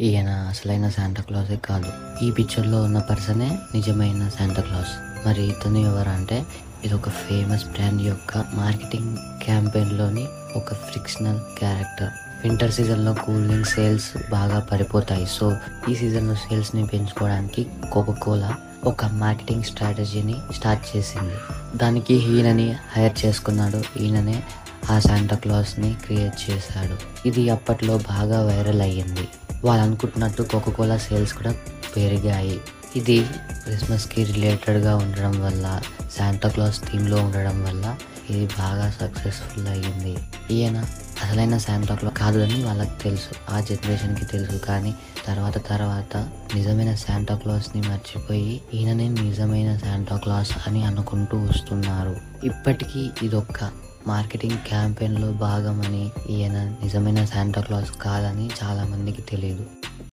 ఈయన అసలైన శాంటాక్లాసే కాదు. ఈ పిక్చర్లో ఉన్న పర్సనే నిజమైన శాంటాక్లాస్ మరి ఇతను ఎవరంటే ఇది ఒక ఫేమస్ బ్రాండ్ యొక్క మార్కెటింగ్ క్యాంపెయిన్లోని ఒక ఫ్రిక్షనల్ క్యారెక్టర్ వింటర్ సీజన్లో కూల్ డ్రింక్ సేల్స్ బాగా పడిపోతాయి. సో ఈ సీజన్లో సేల్స్ని పెంచుకోవడానికి కోకో కోలా ఒక మార్కెటింగ్ స్ట్రాటజీని స్టార్ట్ చేసింది. దానికి ఈయనని హైర్ చేసుకున్నాడు. ఈయననే ఆ శాంటాక్లాస్ని క్రియేట్ చేశాడు. ఇది అప్పట్లో బాగా వైరల్ అయ్యింది. వాళ్ళు అనుకుంటున్నట్టు కోకోకోలా సేల్స్ కూడా పెరిగాయి. ఇది క్రిస్మస్కి రిలేటెడ్గా ఉండడం వల్ల శాంతాక్లాస్ థీమ్లో ఉండడం వల్ల ఇది బాగా సక్సెస్ఫుల్ అయ్యింది. ఈయన అసలైన శాంటా కాదని వాళ్ళకి తెలుసు ఆ జనరేషన్కి తెలుసు. కానీ తర్వాత తర్వాత నిజమైన శాంతాక్లాస్ని మర్చిపోయి ఈయననే నిజమైన శాంతాక్లాస్ అని అనుకుంటూ వస్తున్నారు. ఇప్పటికీ ఇదొక్క మార్కెటింగ్ క్యాంపెయిన్లో భాగమని ఈయన నిజమైన శాంటాక్లాస్ కాదని చాలా మందికి తెలియదు.